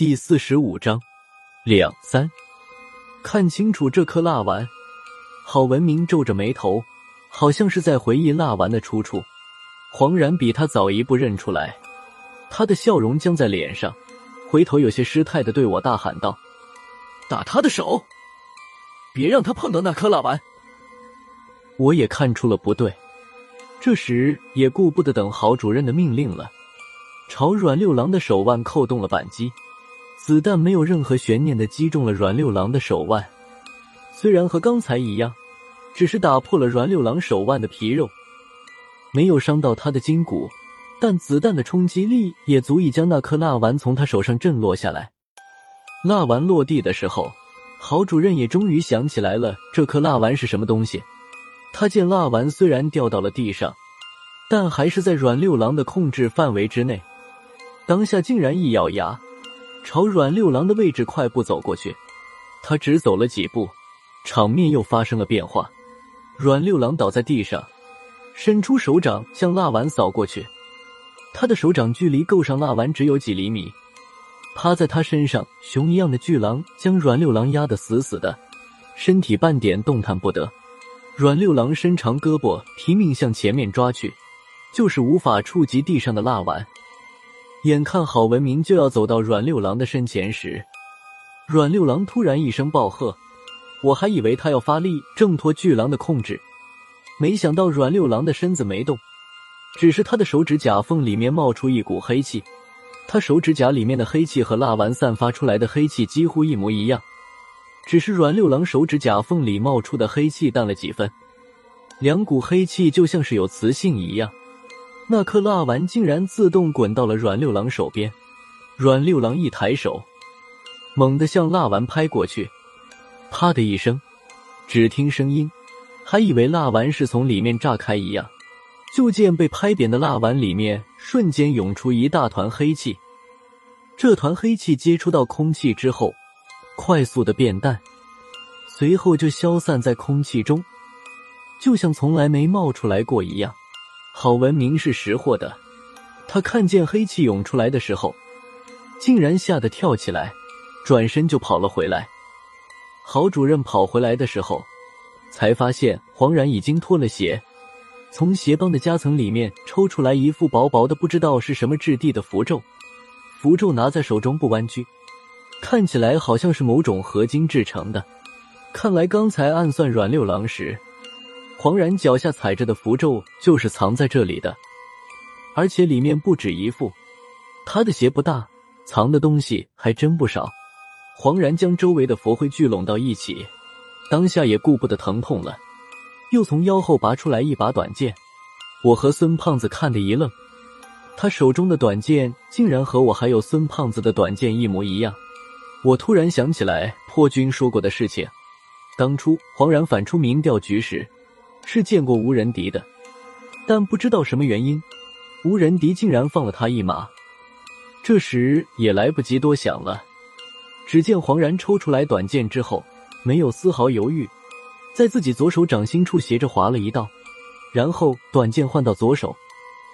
第四十五章，两三，看清楚这颗蜡丸。郝文明皱着眉头，好像是在回忆蜡丸的出处。黄然比他早一步认出来，他的笑容僵在脸上，回头有些失态的对我大喊道：“打他的手，别让他碰到那颗蜡丸。”我也看出了不对，这时也顾不得等郝主任的命令了，朝阮六郎的手腕扣动了扳机。子弹没有任何悬念的击中了阮六郎的手腕，虽然和刚才一样，只是打破了阮六郎手腕的皮肉，没有伤到他的筋骨，但子弹的冲击力也足以将那颗蜡丸从他手上震落下来。蜡丸落地的时候，郝主任也终于想起来了这颗蜡丸是什么东西。他见蜡丸虽然掉到了地上，但还是在阮六郎的控制范围之内，当下竟然一咬牙。朝阮六郎的位置快步走过去，他只走了几步，场面又发生了变化。阮六郎倒在地上，伸出手掌向蜡丸扫过去，他的手掌距离够上蜡丸只有几厘米。趴在他身上，熊一样的巨狼将阮六郎压得死死的，身体半点动弹不得。阮六郎伸长胳膊拼命向前面抓去，就是无法触及地上的蜡丸。眼看郝文明就要走到阮六郎的身前时，阮六郎突然一声暴喝，我还以为他要发力挣脱巨狼的控制，没想到阮六郎的身子没动，只是他的手指甲缝里面冒出一股黑气，他手指甲里面的黑气和蜡丸散发出来的黑气几乎一模一样，只是阮六郎手指甲缝里冒出的黑气淡了几分，两股黑气就像是有磁性一样。那颗蜡丸竟然自动滚到了阮六郎手边，阮六郎一抬手，猛地向蜡丸拍过去，啪的一声，只听声音，还以为蜡丸是从里面炸开一样，就见被拍扁的蜡丸里面瞬间涌出一大团黑气，这团黑气接触到空气之后，快速的变淡，随后就消散在空气中，就像从来没冒出来过一样。郝文明是识货的，他看见黑气涌出来的时候，竟然吓得跳起来，转身就跑了回来。郝主任跑回来的时候，才发现黄然已经脱了鞋，从鞋帮的夹层里面抽出来一副薄薄的、不知道是什么质地的符咒。符咒拿在手中不弯曲，看起来好像是某种合金制成的。看来刚才暗算阮六郎时。黄然脚下踩着的符咒就是藏在这里的，而且里面不止一副。他的鞋不大，藏的东西还真不少。黄然将周围的佛灰聚拢到一起，当下也顾不得疼痛了，又从腰后拔出来一把短剑。我和孙胖子看得一愣，他手中的短剑竟然和我还有孙胖子的短剑一模一样。我突然想起来破军说过的事情，当初黄然反出民调局时。是见过无人敌的，但不知道什么原因，无人敌竟然放了他一马。这时也来不及多想了，只见黄然抽出来短剑之后，没有丝毫犹豫，在自己左手掌心处斜着划了一道，然后短剑换到左手，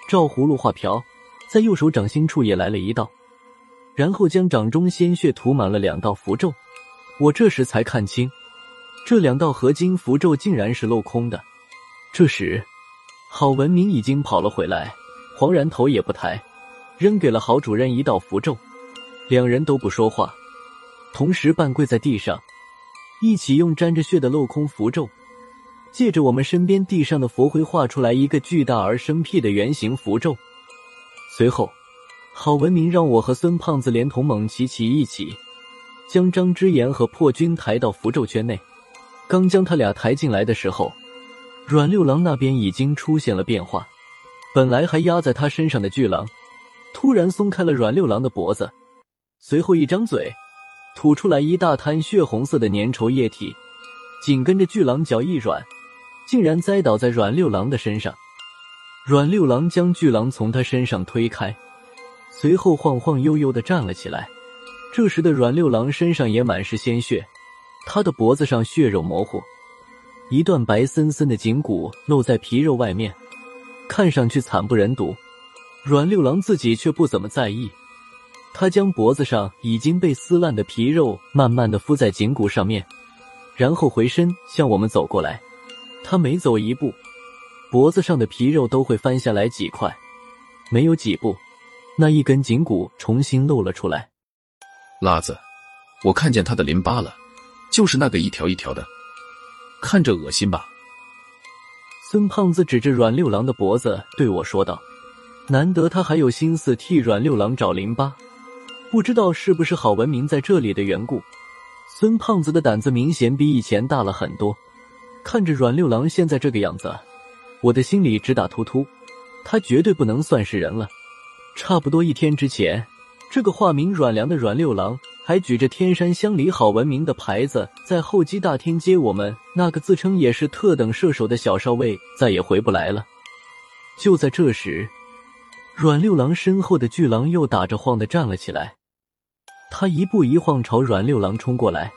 照葫芦画瓢，在右手掌心处也来了一道，然后将掌中鲜血涂满了两道符咒。我这时才看清，这两道合金符咒竟然是镂空的。这时，郝文明已经跑了回来，黄然头也不抬，扔给了郝主任一道符咒，两人都不说话，同时半跪在地上，一起用沾着血的镂空符咒，借着我们身边地上的佛灰画出来一个巨大而生僻的圆形符咒。随后，郝文明让我和孙胖子连同蒙奇奇一起，将张之言和破军抬到符咒圈内。刚将他俩抬进来的时候。阮六郎那边已经出现了变化，本来还压在他身上的巨狼，突然松开了阮六郎的脖子，随后一张嘴，吐出来一大滩血红色的粘稠液体，紧跟着巨狼脚一软，竟然栽倒在阮六郎的身上。阮六郎将巨狼从他身上推开，随后晃晃悠悠的站了起来。这时的阮六郎身上也满是鲜血，他的脖子上血肉模糊。一段白森森的颈骨露在皮肉外面，看上去惨不忍睹。阮六郎自己却不怎么在意，他将脖子上已经被撕烂的皮肉慢慢的敷在颈骨上面，然后回身向我们走过来。他每走一步，脖子上的皮肉都会翻下来几块，没有几步，那一根颈骨重新露了出来。辣子，我看见他的淋巴了，就是那个一条一条的，看着恶心吧？孙胖子指着阮六郎的脖子对我说道：“难得他还有心思替阮六郎找淋巴。”不知道是不是郝文明在这里的缘故，孙胖子的胆子明显比以前大了很多。看着阮六郎现在这个样子，我的心里直打突突。他绝对不能算是人了。差不多一天之前，这个化名阮良的阮六郎还举着天山乡里好文明的牌子在候机大厅接我们那个自称也是特等射手的小少尉，再也回不来了。就在这时，阮六郎身后的巨狼又打着晃的站了起来。他一步一晃朝阮六郎冲过来，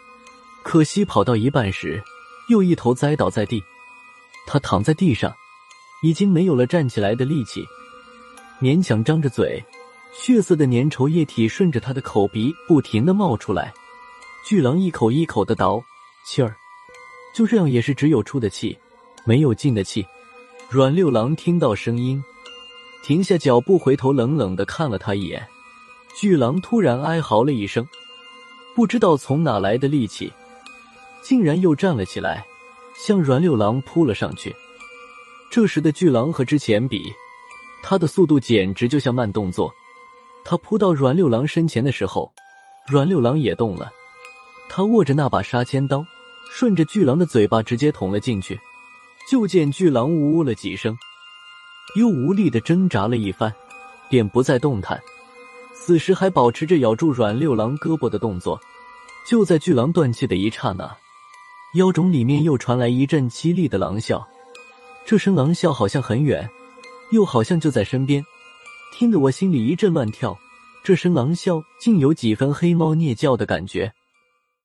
可惜跑到一半时，又一头栽倒在地。他躺在地上，已经没有了站起来的力气，勉强张着嘴，血色的粘稠液体顺着他的口鼻不停的冒出来。巨狼一口一口的倒气儿，就这样也是只有出的气，没有进的气。阮六郎听到声音，停下脚步，回头冷冷的看了他一眼。巨狼突然哀嚎了一声，不知道从哪来的力气，竟然又站了起来，向阮六郎扑了上去。这时的巨狼和之前比，他的速度简直就像慢动作。他扑到阮六郎身前的时候，阮六郎也动了，他握着那把杀千刀，顺着巨狼的嘴巴直接捅了进去。就见巨狼呜呜了几声，又无力的挣扎了一番，便不再动弹。此时还保持着咬住阮六郎胳膊的动作，就在巨狼断气的一刹那，妖冢里面又传来一阵凄厉的狼啸。这声狼啸好像很远，又好像就在身边，听得我心里一阵乱跳。这声狼啸竟有几分黑猫啮叫的感觉。